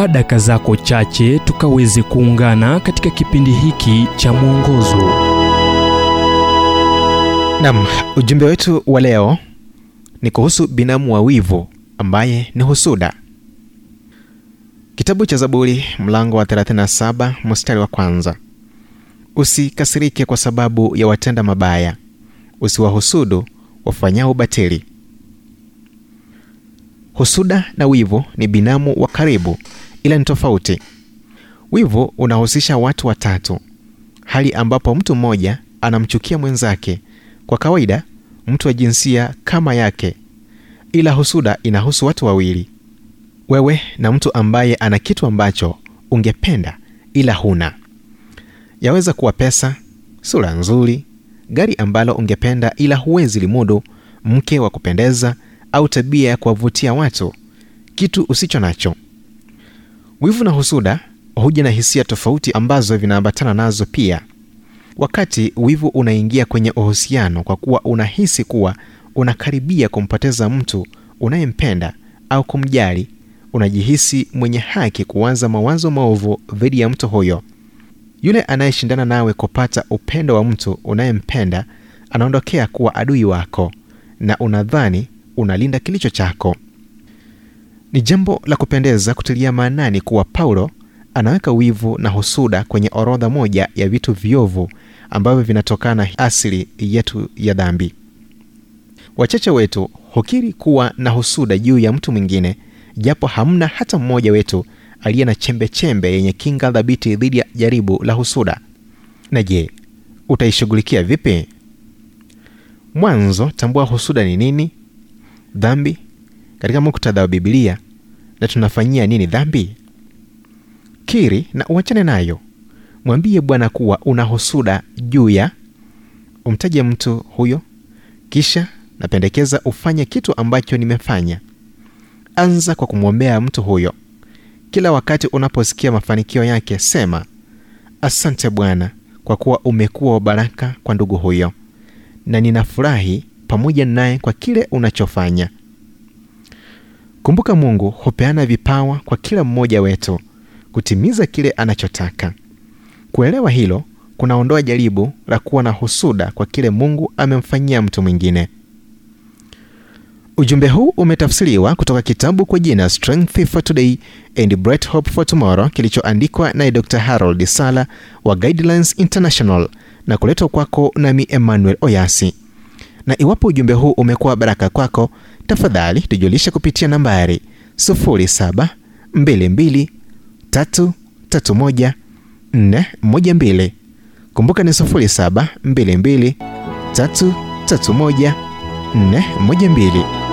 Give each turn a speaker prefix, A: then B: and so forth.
A: chukua daka zako chache tukaweze kuungana katika kipindi hiki cha mwongozo.
B: Nam ujumbe wetu wa leo ni kuhusu binamu wa wivu ambaye ni husuda. Kitabu cha zaburi mlango wa 37 mstari wa kwanza. Usikasirike kwa sababu ya watenda mabaya. Usiwahusudu wafanyao batili. Husuda na wivu ni binamu wa karibu ila ni tofauti. Wivu unahusisha watu watatu. Hali ambapo mtu mmoja anamchukia mwenzake. Kwa kawaida mtu wa jinsia kama yake. Ila husuda inahusu watu wawili. Wewe na mtu ambaye ana kitu ambacho ungependa ila huna. Yaweza kuwa pesa sura nzuri gari ambalo ungependa ila huwezi limudu mke wa kupendeza au tabia ya kuwavutia watu kitu usicho nacho wivu na husuda huja na hisia tofauti ambazo vinaambatana nazo pia. Wakati wivu unaingia kwenye uhusiano kwa kuwa unahisi kuwa unakaribia kumpoteza mtu unayempenda au kumjali unajihisi mwenye haki kuanza mawazo maovu dhidi ya mtu huyo. Yule anayeshindana nawe kupata upendo wa mtu unayempenda anaondokea kuwa adui wako na unadhani unalinda kilicho chako ni jambo la kupendeza kutilia maanani kuwa paulo anaweka wivu na husuda kwenye orodha moja ya vitu viovu ambavyo vinatokana asili yetu ya dhambi. Wachache wetu hukiri kuwa na husuda juu ya mtu mwingine japo hamna hata mmoja wetu aliye na chembe chembe yenye kinga dhabiti dhidi ya jaribu la husuda. Na je utaishughulikia vipi? Mwanzo tambua husuda ni nini dhambi katika muktadha wa bibilia na tunafanyia nini dhambi? Kiri na uachane nayo. Mwambie bwana kuwa una husuda juu ya umtaje mtu huyo kisha napendekeza ufanye kitu ambacho nimefanya. Anza kwa kumwombea mtu huyo. Kila wakati unaposikia mafanikio yake sema asante bwana kwa kuwa umekuwa wa baraka kwa ndugu huyo na ninafurahi pamoja naye kwa kile unachofanya kumbuka mungu hupeana vipawa kwa kila mmoja wetu kutimiza kile anachotaka. Kuelewa hilo kunaondoa jaribu la kuwa na husuda kwa kile mungu amemfanyia mtu mwingine. Ujumbe huu umetafsiriwa kutoka kitabu kwa jina strength for today and bright hope for tomorrow kilichoandikwa naye dr harold sala wa guidelines international na kuletwa kwako nami emmanuel oyasi. Na iwapo ujumbe huu umekuwa baraka kwako tafadhali tujulishe kupitia nambari 0722331412 kumbuka ni 0722331412